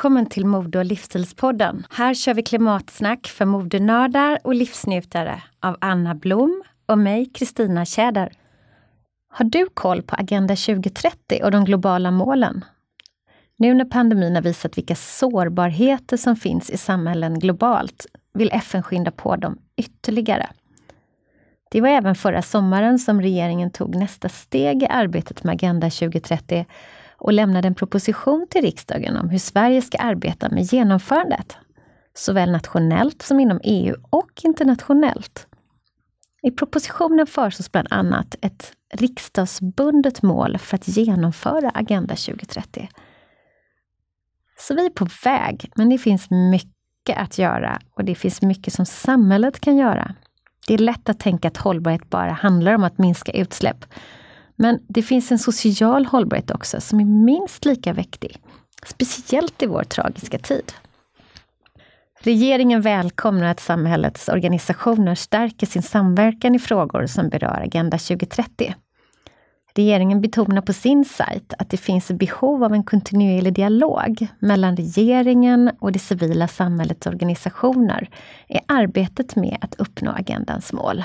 Välkommen till Mode och livsstilspodden. Här kör vi klimatsnack för modenördar och livsnjutare av Anna Blom och mig, Kristina Tjäder. Har du koll på Agenda 2030 och de globala målen? Nu när pandemin har visat vilka sårbarheter som finns i samhällen globalt vill FN skynda på dem ytterligare. Det var även förra sommaren som regeringen tog nästa steg i arbetet med Agenda 2030 och lämnade en proposition till riksdagen om hur Sverige ska arbeta med genomförandet, såväl nationellt som inom EU och internationellt. I propositionen föreslås bland annat ett riksdagsbundet mål för att genomföra Agenda 2030. Så vi är på väg, men det finns mycket att göra och det finns mycket som samhället kan göra. Det är lätt att tänka att hållbarhet bara handlar om att minska utsläpp. Men det finns en social hållbarhet också som är minst lika viktig. Speciellt i vår tragiska tid. Regeringen välkomnar att samhällets organisationer stärker sin samverkan i frågor som berör Agenda 2030. Regeringen betonar på sin sajt att det finns ett behov av en kontinuerlig dialog mellan regeringen och det civila samhällets organisationer i arbetet med att uppnå agendans mål.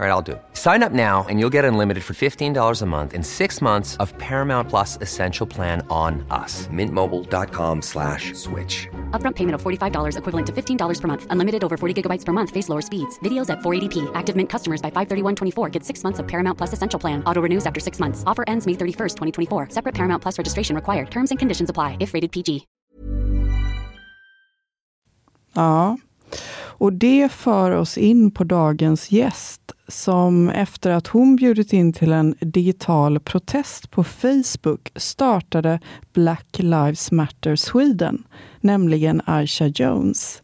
All right, I'll do it. Sign up now and you'll get unlimited for $15 a month in six months of Paramount Plus Essential Plan on us. Mintmobile.com slash switch. Upfront payment of $45 equivalent to $15 per month. Unlimited over 40 gigabytes per month. Face lower speeds. Videos at 480p. Active Mint customers by 531.24 get six months of Paramount Plus Essential Plan. Auto renews after six months. Offer ends May 31st, 2024. Separate Paramount Plus registration required. Terms and conditions apply if rated PG. Ja, och det för oss in på dagens gäst som efter att hon bjudit in till en digital protest på Facebook startade Black Lives Matter Sweden, nämligen Aisha Jones.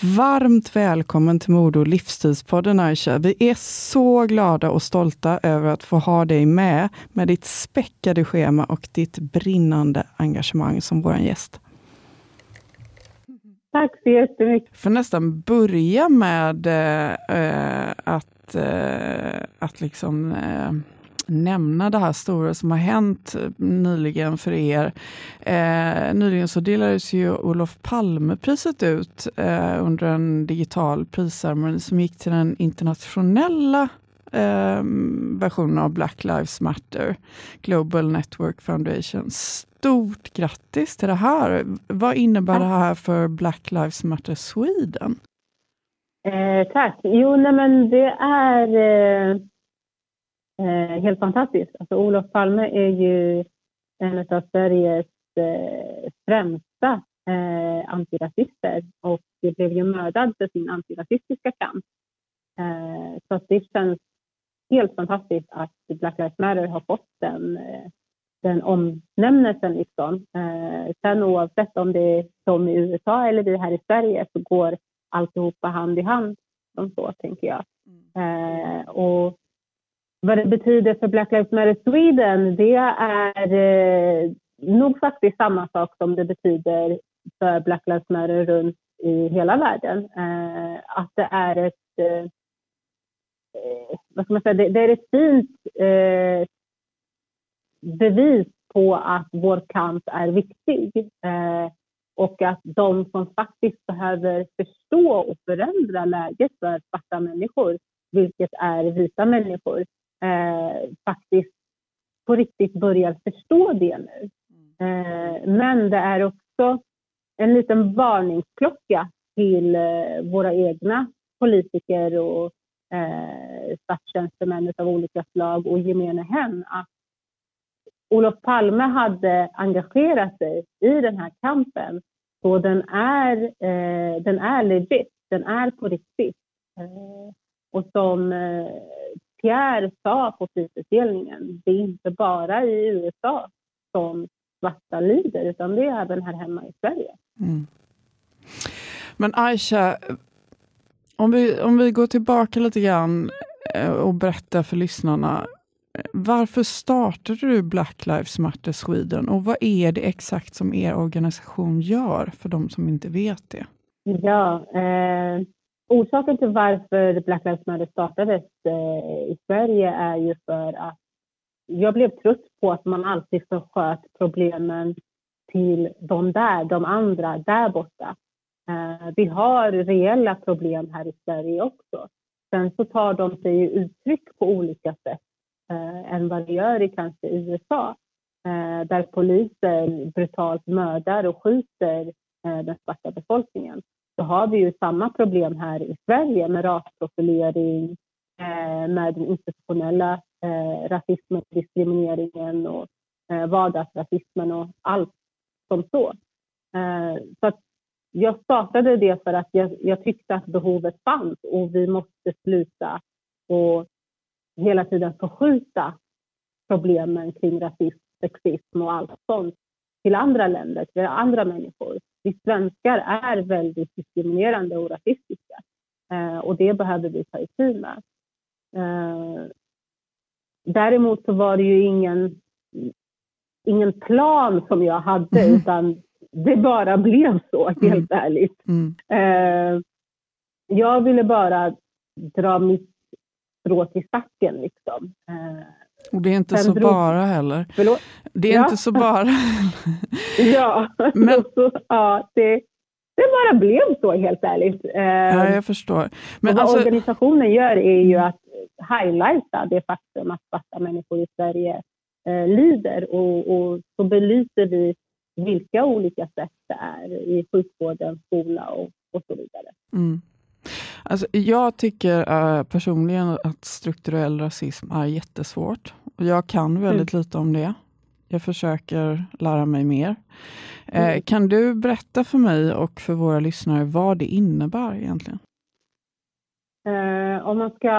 Varmt välkommen till Mode och livsstilspodden Aisha. Vi är så glada och stolta över att få ha dig med, med ditt späckade schema och ditt brinnande engagemang som vår gäst. Tack så jättemycket. För nästan börja med eh, att, eh, att liksom eh, nämna det här stora som har hänt nyligen för er. Eh, nyligen så delades ju Olof Palmepriset ut eh, under en digital prisceremoni som gick till den internationella eh, versionen av Black Lives Matter, Global Network Foundation. Stort grattis till det här! Vad innebär det här för Black Lives Matter Sweden? Eh, tack! Jo, nej, men det är eh, eh, helt fantastiskt. Alltså, Olof Palme är ju en av Sveriges eh, främsta eh, antirasister och blev ju mördad för sin antirasistiska kamp. Eh, så det känns helt fantastiskt att Black Lives Matter har fått den, eh, den omnämnelsen. Liksom. Eh, sen oavsett om det är som i USA eller vi här i Sverige så går alltihopa hand i hand som så, tänker jag. Eh, och vad det betyder för Black Lives Matter Sweden, det är eh, nog faktiskt samma sak som det betyder för Black Lives Matter runt i hela världen. Eh, att det är ett eh, Eh, vad ska man säga, det, det är ett fint eh, bevis på att vår kamp är viktig. Och att de som faktiskt behöver förstå och förändra läget för svarta människor, vilket är vita människor, eh, faktiskt på riktigt börjar förstå det nu. Eh, men det är också en liten varningsklocka till eh, våra egna politiker och eh, statstjänstemän av olika slag och gemene hem att Olof Palme hade engagerat sig i den här kampen. Så den är, eh, den är legit, den är på riktigt. Eh, och som eh, Pierre sa på prisutdelningen, det är inte bara i USA som svarta lider, utan det är även här hemma i Sverige. Mm. Men Aisha, om vi, om vi går tillbaka lite grann eh, och berättar för lyssnarna. Varför startade du Black Lives Matter Sweden och vad är det exakt som er organisation gör för de som inte vet det? Ja, eh, orsaken till varför Black Lives Matter startades eh, i Sverige är ju för att jag blev trött på att man alltid försköt problemen till de där, de andra där borta. Eh, vi har reella problem här i Sverige också. Sen så tar de sig uttryck på olika sätt eh, än vad det gör i kanske USA. Eh, där poliser brutalt mördar och skjuter eh, den svarta befolkningen. Så har vi ju samma problem här i Sverige med rasprofilering, eh, med den institutionella eh, rasismen, diskrimineringen och eh, vardagsrasismen och allt som så. Eh, så att jag startade det för att jag, jag, tyckte att behovet fanns och vi måste sluta och hela tiden förskjuta problemen kring rasism, sexism och allt sånt till andra länder, till andra människor. Vi svenskar är väldigt diskriminerande och rasistiska eh, och det behöver vi ta itu med. Eh, däremot så var det ju ingen, ingen plan som jag hade mm. utan det bara blev så, helt mm. ärligt. Mm. Eh, jag ville bara dra mitt strå till stacken. Liksom. Och det är inte så drog... bara heller. Förlåt? Det är ja. inte så bara. ja, Men... ja det, det bara blev så helt ärligt. Ja, jag förstår. Men vad alltså... organisationen gör är ju att highlighta det faktum att svarta människor i Sverige eh, lider och, och så belyser vi vilka olika sätt det är i sjukvården, skola och, och så vidare. Mm. Alltså, jag tycker uh, personligen att strukturell rasism är jättesvårt. Jag kan väldigt mm. lite om det. Jag försöker lära mig mer. Eh, mm. kan du berätta för mig och för våra lyssnare vad det innebär egentligen? Uh, om man ska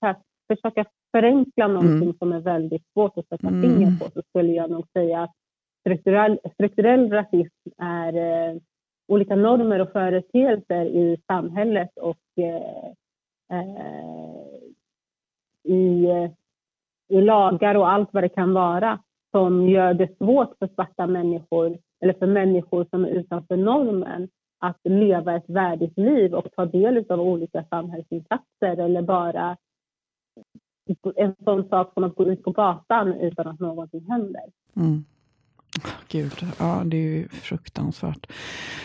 här, försöka förenkla någonting mm. som är väldigt svårt att sätta mm. fingret på så skulle jag nog säga att strukturell, strukturell rasism är uh, olika normer och företeelser i samhället och eh, eh, i, i lagar och allt vad det kan vara som gör det svårt för svarta människor eller för människor som är utanför normen att leva ett värdigt liv och ta del av olika samhällsinsatser eller bara en sån sak som att gå ut på gatan utan att någonting händer. Mm. Gud, ja det är ju fruktansvärt.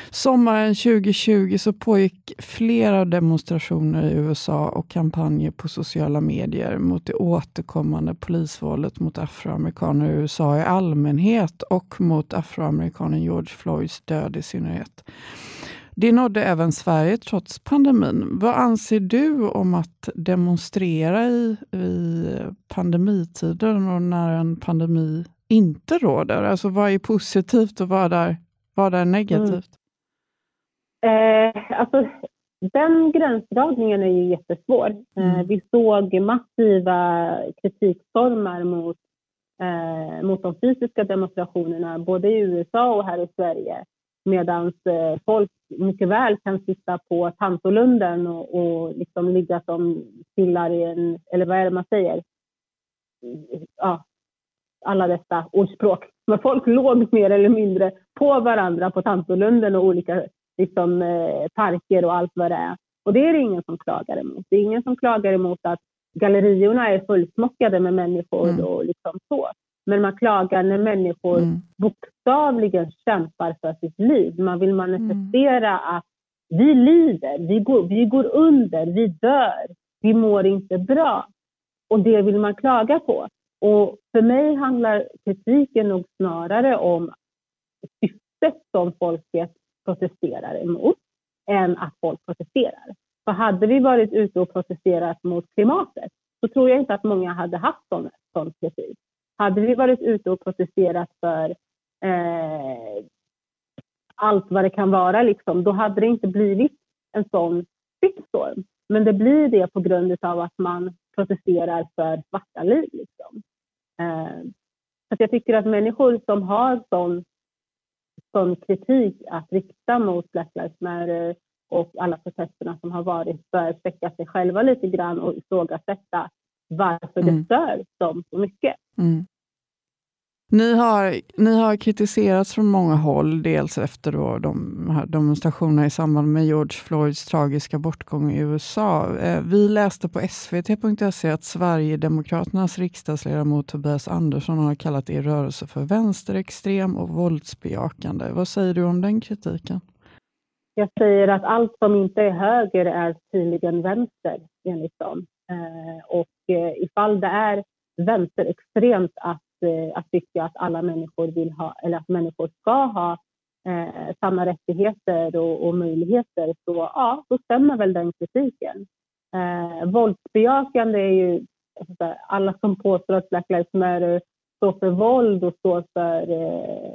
Sommaren 2020 så pågick flera demonstrationer i USA och kampanjer på sociala medier mot det återkommande polisvåldet mot afroamerikaner i USA i allmänhet och mot afroamerikanen George Floyds död i synnerhet. Det nådde även Sverige trots pandemin. Vad anser du om att demonstrera i, i pandemitider och när en pandemi inte råder? Alltså vad är positivt och vad är, vad är negativt? Mm. Eh, alltså, den gränsdragningen är ju jättesvår. Eh, mm. Eh, vi såg massiva kritikstormar mot, eh, mot de fysiska demonstrationerna både i USA och här i Sverige. Medan eh, folk mycket väl kan sitta på Tantolunden och, och liksom ligga som sillar i en, eller vad är det man säger? Ja, alla dessa ordspråk. Men folk låg mer eller mindre på varandra på Tantolunden och olika liksom, eh, parker och allt vad det är. Och det är det ingen som klagar emot. Det är ingen som klagar emot att galleriorna är fullsmockade med människor mm. och liksom så. Men man klagar när människor mm. bokstavligen kämpar för sitt liv. Man vill manifestera mm. att vi lider, vi går, vi går under, vi dör, vi mår inte bra. Och det vill man klaga på. Och för mig handlar kritiken nog snarare om syftet som folket protesterar emot än att folk protesterar. För hade vi varit ute och protesterat mot klimatet så tror jag inte att många hade haft sån, sån kritik. Hade vi varit ute och protesterat för eh, allt vad det kan vara, liksom, då hade det inte blivit en sån shitstorm. Men det blir det på grund av att man protesterar för svarta liv. Liksom. Eh, så jag tycker att människor som har sån, sån kritik att rikta mot Black Lives Matter och alla protesterna som har varit bör checka sig själva lite grann och ifrågasätta varför mm. det stör dem så mycket. Mm. Ni har, ni har kritiserats från många håll, dels efter då de här demonstrationerna i samband med George Floyds tragiska bortgång i USA. Eh, vi läste på svt.se att Sverigedemokraternas riksdagsledamot Tobias Andersson har kallat er rörelse för vänsterextrem och våldsbejakande. Vad säger du om den kritiken? Jag säger att allt som inte är höger är tydligen vänster, enligt dem. Eh, och eh, ifall det är vänsterextremt att Eh, att tycka att alla människor vill ha, eller att människor ska ha eh, samma rättigheter och, och, möjligheter, så ja, då stämmer väl den kritiken. Eh, våldsbejakande är ju alltså, alla som påstår att Black Lives Matter står för våld och står för eh,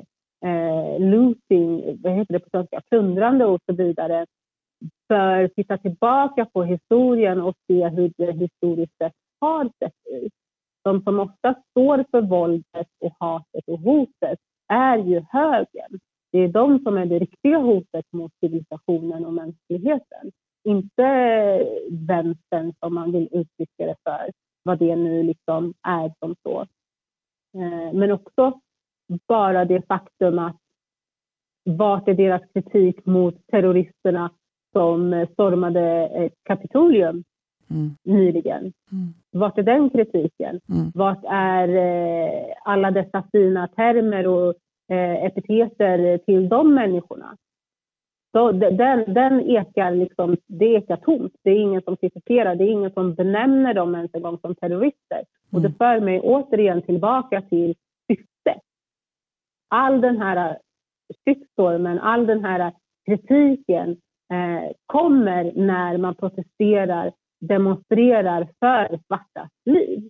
eh, looting, vad heter det på svenska, plundrande och så vidare, bör titta tillbaka på historien och se hur det historiskt sett har sett ut. De som ofta står för våldet och hatet och hotet är ju högern. Det är de som är det riktiga hotet mot civilisationen och mänskligheten. Inte vänstern som man vill uttrycka det för, vad det nu liksom är som så. Eh, men också bara det faktum att vart är deras kritik mot terroristerna som stormade Kapitolium mm. nyligen? Mm. Vart är den kritiken? Mm. Vart är eh, alla dessa fina termer och eh, epiteter till de människorna? Så den, den ekar liksom, det ekar tomt. Det är ingen som kritiserar, det är ingen som benämner dem ens en gång som terrorister. Och det mm. för mig återigen tillbaka till syftet. All den här shitstormen, all den här kritiken eh, kommer när man protesterar, demonstrerar för svartas liv.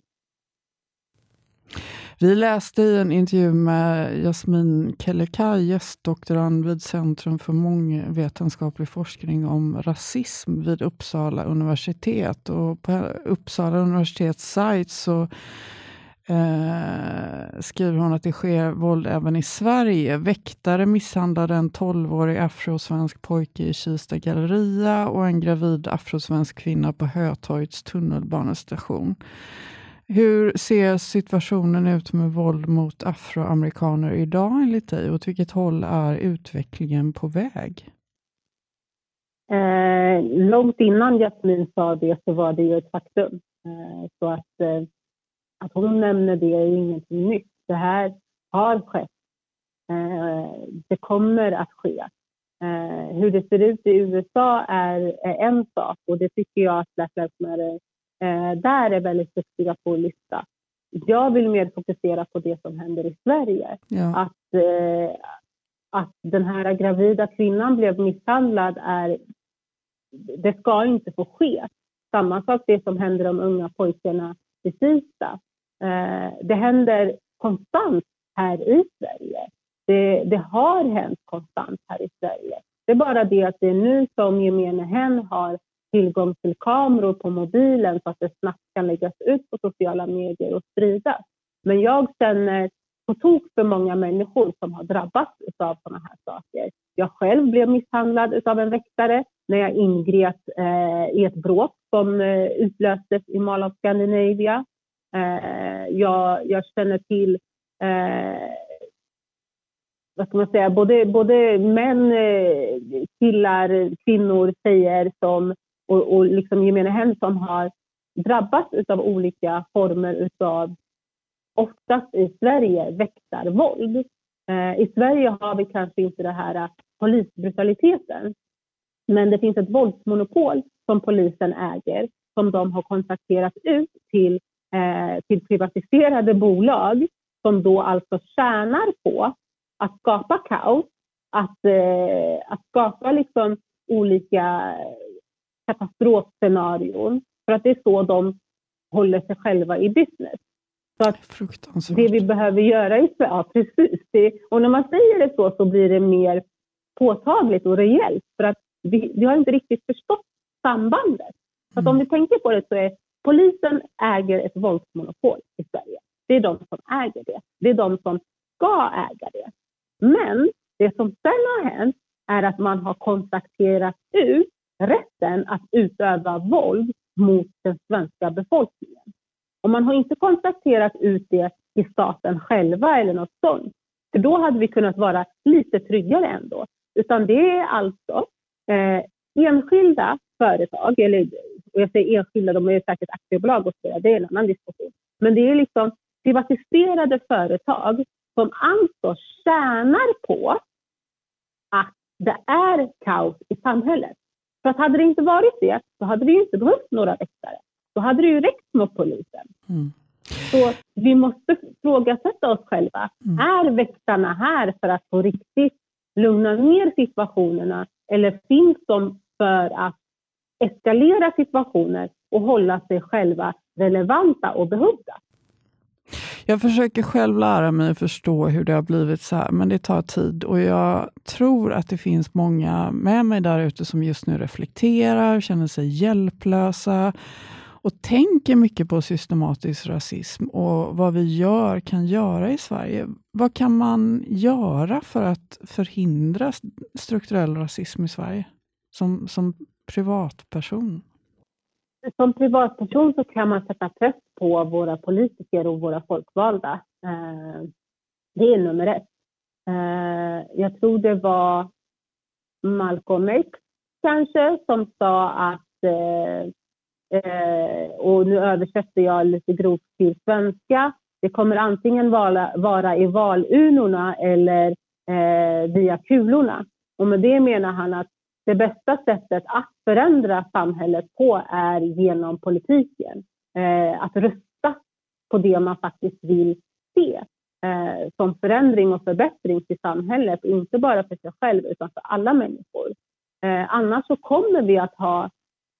Vi läste i en intervju med Jasmin Kellekaj, gästdoktorand vid Centrum för mångvetenskaplig forskning om rasism vid Uppsala universitet. Och på Uppsala universitets sajt så eh, skriver hon att det sker våld även i Sverige. Väktare misshandlade en 12-årig afrosvensk pojke i Kista galleria och en gravid afrosvensk kvinna på Hötorgets tunnelbanestation. Hur ser situationen ut med våld mot afroamerikaner idag enligt dig? Åt vilket håll är utvecklingen på väg? Eh, långt innan Jasmin sa det så var det ju ett faktum. Eh, så att, eh, att hon nämner det är ingenting nytt. Det här har skett. Eh, det kommer att ske. Eh, hur det ser ut i USA är, en sak och det tycker jag att Black Lives Matter eh, där är väldigt duktiga på att lyfta. Jag vill mer fokusera på det som händer i Sverige. Ja. Att, att den här gravida kvinnan blev misshandlad är, det ska inte få ske. Samma sak det som händer de unga pojkarna explicita. Eh, det händer konstant här i Sverige. Det, det, har hänt konstant här i Sverige. Det är bara det att det är nu som gemene hen har tillgång till kameror på mobilen så att det snabbt kan läggas ut på sociala medier och spridas. Men jag känner på tok för många människor som har drabbats av sådana här saker. Jag själv blev misshandlad av en väktare när jag ingrep eh, i ett bråk som eh, utlöstes i Mall of Scandinavia. Eh, jag, jag, känner till eh, vad ska man säga, både, både män, eh, killar, kvinnor, tjejer som och, och liksom gemene hem som har drabbats av olika former av, oftast i Sverige, väktarvåld. Eh, I Sverige har vi kanske inte det här polisbrutaliteten, men det finns ett våldsmonopol som polisen äger, som de har kontrakterat ut till, eh, till privatiserade bolag, som då alltså tjänar på att skapa kaos, att, eh, att skapa liksom olika katastrofscenarion. För att det är så de håller sig själva i business. Så att det vi behöver göra i Sverige, ja precis. Det, och när man säger det så, så blir det mer påtagligt och rejält. För att vi, vi har inte riktigt förstått sambandet. Så att om mm. vi tänker på det så är polisen äger ett våldsmonopol i Sverige. Det är de som äger det. Det är de som ska äga det. Men det som sen har hänt är att man har kontakterat ut rätten att utöva våld mot den svenska befolkningen. Och man har inte konstaterat ut det i staten själva eller något sånt. För då hade vi kunnat vara lite tryggare ändå. Utan det är alltså eh, enskilda företag, eller och jag säger enskilda, de är säkert aktiebolag och så, det är en annan diskussion. Men det är liksom privatiserade företag som alltså tjänar på att det är kaos i samhället. För att hade det inte varit det, så hade vi inte behövt några väktare. Då hade det ju räckt med polisen. Mm. Så vi måste frågasätta oss själva. Mm. Är väktarna här för att på riktigt lugna ner situationerna eller finns de för att eskalera situationer och hålla sig själva relevanta och behövda. Jag försöker själv lära mig förstå hur det har blivit så här, men det tar tid och jag tror att det finns många med mig där ute som just nu reflekterar, känner sig hjälplösa och tänker mycket på systematisk rasism och vad vi gör, kan göra i Sverige. Vad kan man göra för att förhindra strukturell rasism i Sverige som, som privatperson? Som privatperson så kan man sätta press på våra politiker och våra folkvalda. Eh, det är nummer ett. Eh, jag tror det var Malcolm X kanske som sa att eh, och nu översätter jag lite grovt till svenska. Det kommer antingen vara, vara i valurnorna eller eh, via kulorna. Och med det menar han att det bästa sättet att förändra samhället på är genom politiken. Eh, att rösta på det man faktiskt vill se eh, som förändring och förbättring till samhället, inte bara för sig själv utan för alla människor. Eh, annars så kommer vi att ha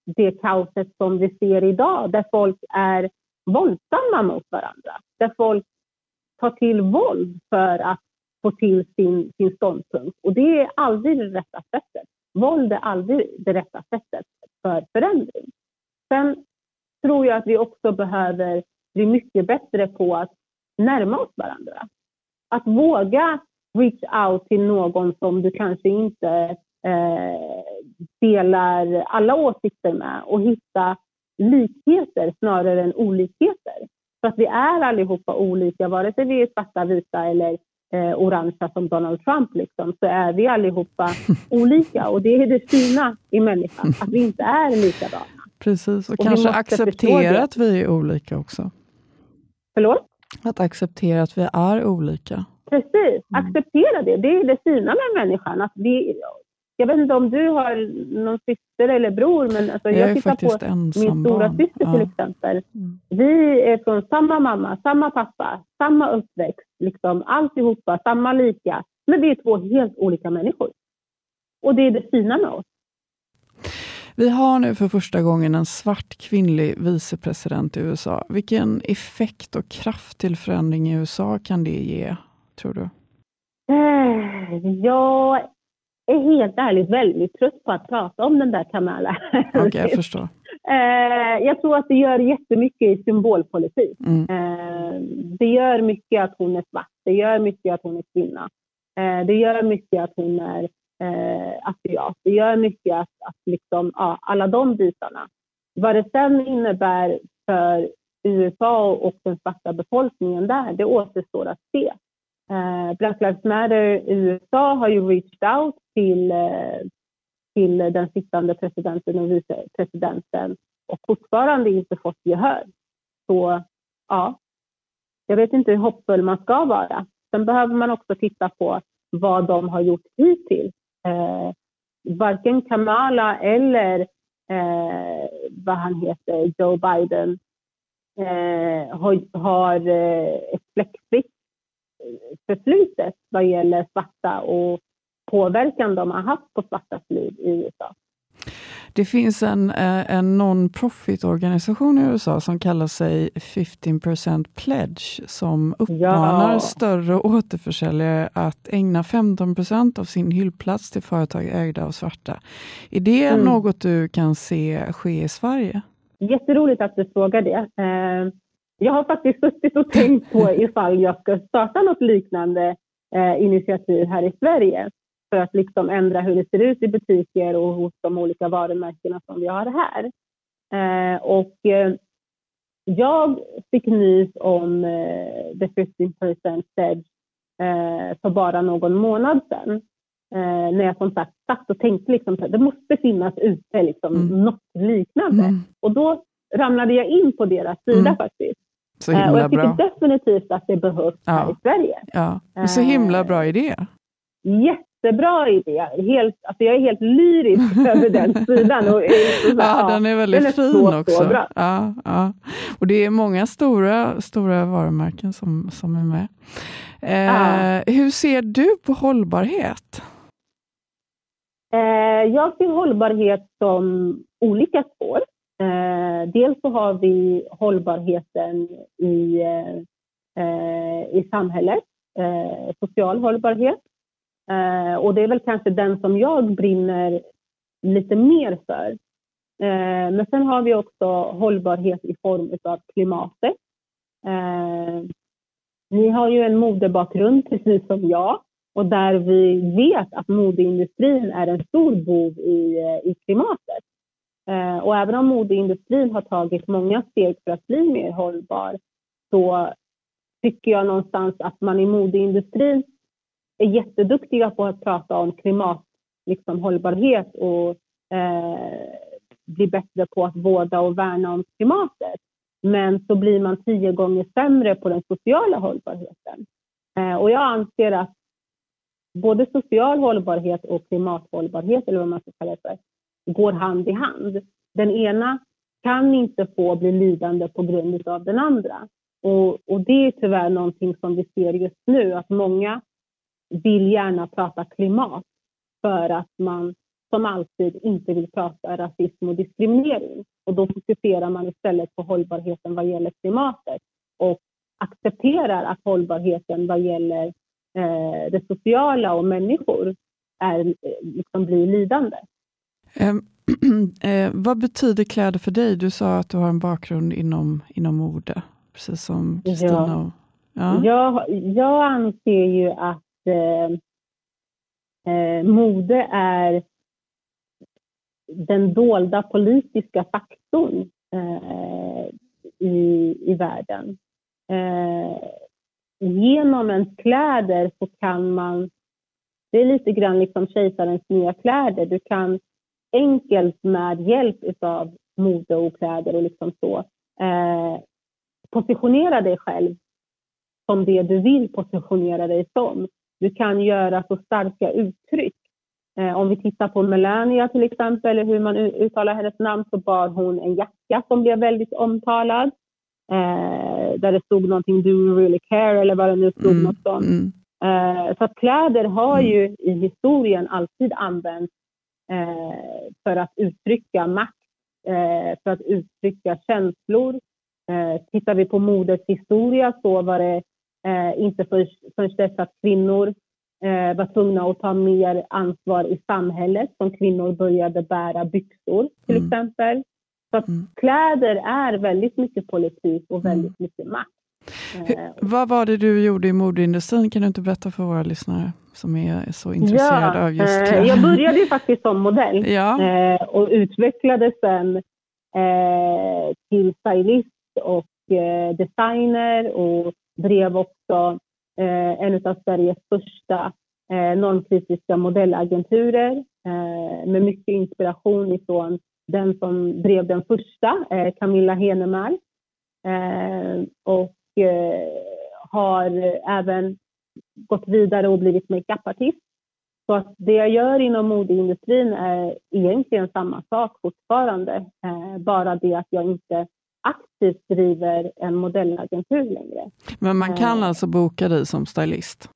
det kaoset som vi ser idag, där folk är våldsamma mot varandra. Där folk tar till våld för att få till sin, sin ståndpunkt. Och det är aldrig det rätta sättet. Våld är aldrig det rätta sättet för förändring. Sen tror jag att vi också behöver bli mycket bättre på att närma oss varandra. Att våga reach out till någon som du kanske inte eh, delar alla åsikter med och hitta likheter snarare än olikheter. För att vi är allihopa olika, vare sig vi är svarta, vita eller eh, orangea som Donald Trump, liksom, så är vi allihopa olika. Och det är det fina i människan, att vi inte är likadana. Precis, och, och kanske acceptera att vi är olika också. Förlåt? Att acceptera att vi är olika. Precis, mm. acceptera det. Det är det fina med människan. Att vi, jag vet inte om du har någon syster eller bror, men alltså jag, jag tittar på min stora barn. syster till exempel. Mm. Vi är från samma mamma, samma pappa, samma uppväxt, liksom alltihopa, samma lika. Men vi är två helt olika människor. Och det är det fina med oss. Vi har nu för första gången en svart kvinnlig vicepresident i USA. Vilken effekt och kraft till förändring i USA kan det ge, tror du? Eh, jag är helt ärligt väldigt trött på att prata om den där Kamala. Okej, okay, jag förstår. Eh, jag tror att det gör jättemycket i symbolpolitik. Mm. Eh, det gör mycket att hon är svart, det gör mycket att hon är kvinna. Det gör mycket att hon är asiat. Det gör mycket att, att liksom, ja, alla de bitarna. Vad det sen innebär för USA och den svarta befolkningen där, det återstår att se. Eh, Black Lives Matter i USA har ju reached out till, eh, till den sittande presidenten och vicepresidenten och fortfarande inte fått gehör. Så ja, jag vet inte hur hoppfull man ska vara. Sen behöver man också titta på vad de har gjort hittills. Eh, varken Kamala eller eh, vad han heter, Joe Biden eh, har, har eh, ett fläckfritt förflutet vad gäller svarta och påverkan de har haft på svartas liv i USA. Det finns en, eh, en non-profit organisation i USA som kallar sig 15% Pledge som uppmanar ja. större återförsäljare att ägna 15% av sin hyllplats till företag ägda av svarta. Är det mm. något du kan se ske i Sverige? Jätteroligt att du frågar det. Jag har faktiskt suttit och tänkt på ifall jag ska starta något liknande eh, initiativ här i Sverige för att liksom ändra hur det ser ut i butiker och hos de olika varumärkena som vi har här. Eh, och eh, jag fick nys om eh, The 15% Edge eh, för bara någon månad sedan. Eh, när jag som sagt satt och tänkte liksom att det måste finnas ute liksom, mm. något liknande. Mm. Och då ramlade jag in på deras sida mm. faktiskt. Så himla och jag tycker bra. definitivt att det behövs ja. här i Sverige. Ja. Så himla bra idé. Jättebra idé. Helt, alltså jag är helt lyrisk över den sidan. Och, så, ja, den är väldigt den är fin så, också. Så. Ja, ja. Och det är många stora, stora varumärken som, som är med. Eh, hur ser du på hållbarhet? Eh, jag ser hållbarhet som olika spår. Eh, dels så har vi hållbarheten i, eh, i samhället, eh, social hållbarhet. Eh, och det är väl kanske den som jag brinner lite mer för. Eh, men sen har vi också hållbarhet i form av klimatet. Eh, ni har ju en modebakgrund precis som jag och där vi vet att modeindustrin är en stor bov i, eh, i klimatet. Eh, och även om modeindustrin har tagit många steg för att bli mer hållbar så tycker jag någonstans att man i modeindustrin är jätteduktiga på att prata om klimat, liksom hållbarhet och eh, bli bättre på att vårda och värna om klimatet. Men så blir man tio gånger sämre på den sociala hållbarheten. Eh, och jag anser att både social hållbarhet och klimathållbarhet, eller vad man ska kalla det för, går hand i hand. Den ena kan inte få bli lidande på grund av den andra. Och, och det är tyvärr någonting som vi ser just nu, att många vill gärna prata klimat för att man som alltid inte vill prata rasism och diskriminering. Och då fokuserar man istället på hållbarheten vad gäller klimatet och accepterar att hållbarheten vad gäller eh, det sociala och människor är, eh, liksom blir lidande. Um, eh, vad betyder kläder för dig? Du sa att du har en bakgrund inom, inom mode, precis som Kristina. Ja. Ja. Jag, jag anser ju att eh, eh, mode är den dolda politiska faktorn eh, i, i världen. Eh, genom ens kläder så kan man, det är lite grann liksom kejsarens nya kläder, du kan enkelt med hjälp av mode och kläder och liksom så eh, positionera dig själv som det du vill positionera dig som. Du kan göra så starka uttryck. Eh, om vi tittar på Melania till exempel, hur man uttalar hennes namn, så bar hon en jacka som blev väldigt omtalad. Eh, där det stod någonting “Do you really care” eller vad det nu stod. Mm, något sånt. Mm. Eh, så att kläder har mm. ju i historien alltid använts för att uttrycka makt, eh, för att uttrycka känslor. Eh, tittar vi på modets historia så var det inte förrän dess att kvinnor var tvungna att ta mer ansvar i samhället som kvinnor började bära byxor till mm. exempel. Så att mm. kläder är väldigt mycket politik och väldigt mm. mycket makt. Hur, vad var det du gjorde i modeindustrin? Kan du inte berätta för våra lyssnare som är så intresserade ja, av just eh, kläder? Jag började ju faktiskt som modell ja. eh, och utvecklade sen eh, till stylist och eh, designer och drev också eh, en av Sveriges första eh, normkritiska modellagenturer med mycket inspiration ifrån den som drev den första, Camilla Henemark. och har även gått vidare och blivit makeupartist. Så att det jag gör inom modeindustrin är egentligen samma sak fortfarande. Eh, bara det att jag inte aktivt driver en modellagentur längre. Men man kan eh, alltså boka dig som stylist?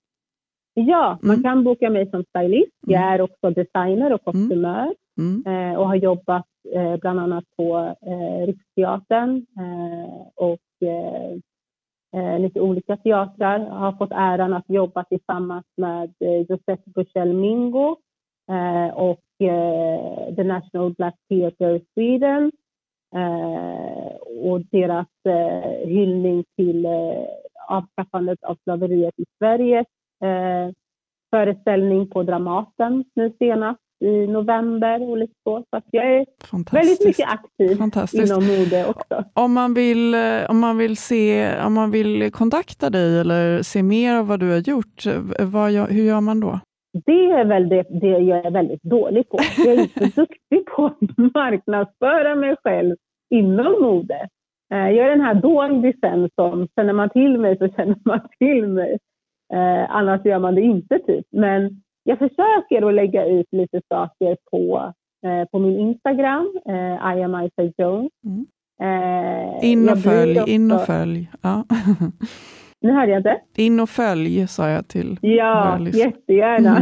Ja, man mm. kan boka mig som stylist. Jag mm. är också designer och kostymör mm. mm. och har jobbat bland annat på Riksteatern och eh, lite olika teatrar. Jag har fått äran att jobba tillsammans med eh, Joseph Bushell Mingo eh, och eh, The National Black Theatre Sweden eh, och deras eh, hyllning till eh, avskaffandet av slaveriet i Sverige. Eh, föreställning på Dramaten nu senast i november och lite så. Så jag är väldigt mycket aktiv inom mode också. Om man, vill, eh, om, man vill se, om man vill kontakta dig eller se mer av vad du har gjort, vad, hur gör man då? Det är väl det, det jag är väldigt dålig på. Jag är inte duktig på att marknadsföra mig själv inom mode. Eh, jag är den här doldisen som känner man till mig så känner man till mig. Eh, annars gör man det inte typ. Men jag försöker att lägga ut lite saker på, eh, på min Instagram, eh, I am Isa Jones. Mm. Eh, in och följ, också... in och följ. Ja. Nu hörde jag inte. In och följ sa jag till Ja, jättegärna.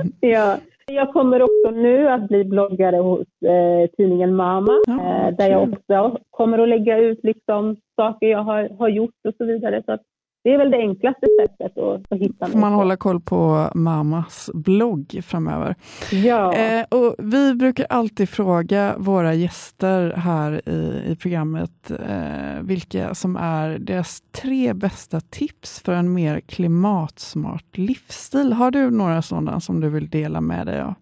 ja. Jag kommer också nu att bli bloggare hos eh, tidningen Mama, Ja, eh, där jag också kommer att lägga ut liksom, saker jag har, har gjort och så vidare. Så att det är väl det enklaste sättet att, att hitta man mig på. hålla koll på mammas blogg framöver. Ja. Eh, och vi brukar alltid fråga våra gäster här i, i programmet eh, vilka som är deras tre bästa tips för en mer klimatsmart livsstil. Har du några sådana som du vill dela med dig av?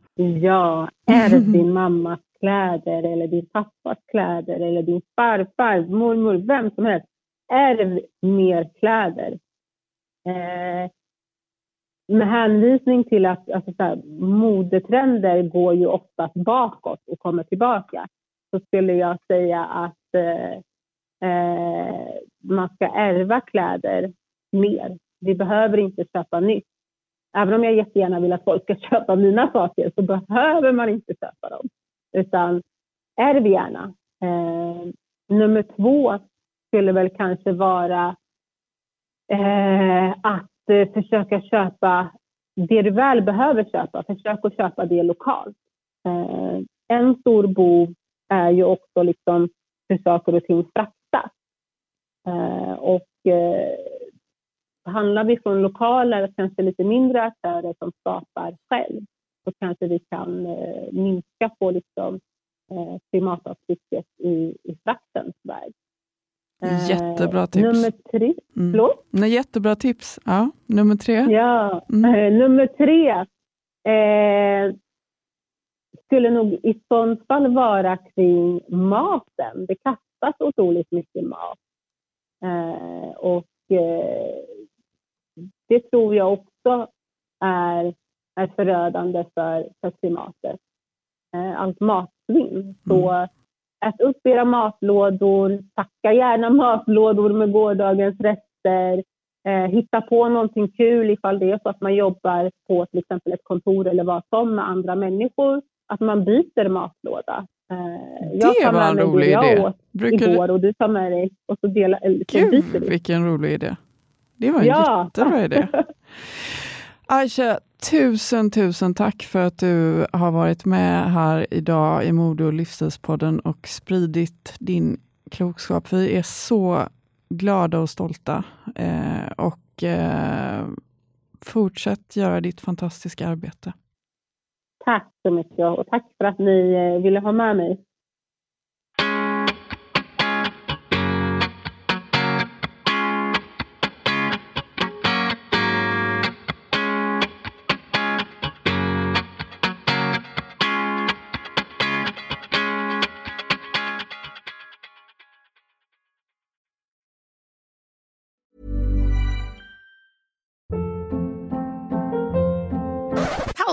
Ja, är det din mammas kläder eller din pappas kläder eller din farfar, mormor, vem som helst. Ärv mer kläder? Eh, med hänvisning till att alltså, så här, modetrender går ju oftast bakåt och kommer tillbaka så skulle jag säga att eh, eh, man ska ärva kläder mer. Vi behöver inte köpa nytt. Även om jag jättegärna vill att folk ska köpa mina saker så behöver man inte köpa dem. Utan ärv gärna. Eh, nummer två skulle väl kanske vara eh, att eh, försöka köpa det du väl behöver köpa. Försök att köpa det lokalt. Eh, en stor bov är ju också liksom hur saker och ting fraktas. Eh, och eh, handlar vi från lokala, kanske lite mindre aktörer som skapar själv, så kanske vi kan eh, minska på liksom, eh, klimatavtrycket i, i fraktens väg. Jättebra tips. Nummer tre, Mm. förlåt? Nej, jättebra tips. Ja, nummer tre. Ja, Mm. eh, nummer tre eh, skulle nog i sånt fall vara kring maten. Det kastas otroligt mycket mat. Eh, och eh, det tror jag också är, är förödande för, för klimatet. Eh, allt matsvinn. Så ät upp era matlådor, packa gärna matlådor med gårdagens rester. Eh, hitta på någonting kul ifall det är så att man jobbar på till exempel ett kontor eller vad som med andra människor. Att man byter matlåda. Eh, jag Det var en rolig jag idé. åt Brukar du- igår och du tar med dig och så, delar, så byter Gud, vi. vilken rolig idé. Det var en Ja. jättebra idé. Aisha, tusen, tusen tack för att du har varit med här idag i Mode och livsstilspodden och spridit din klokskap. Vi är så glada och stolta. Eh, och eh, fortsätt göra ditt fantastiska arbete. Tack så mycket och tack för att ni eh, ville ha med mig.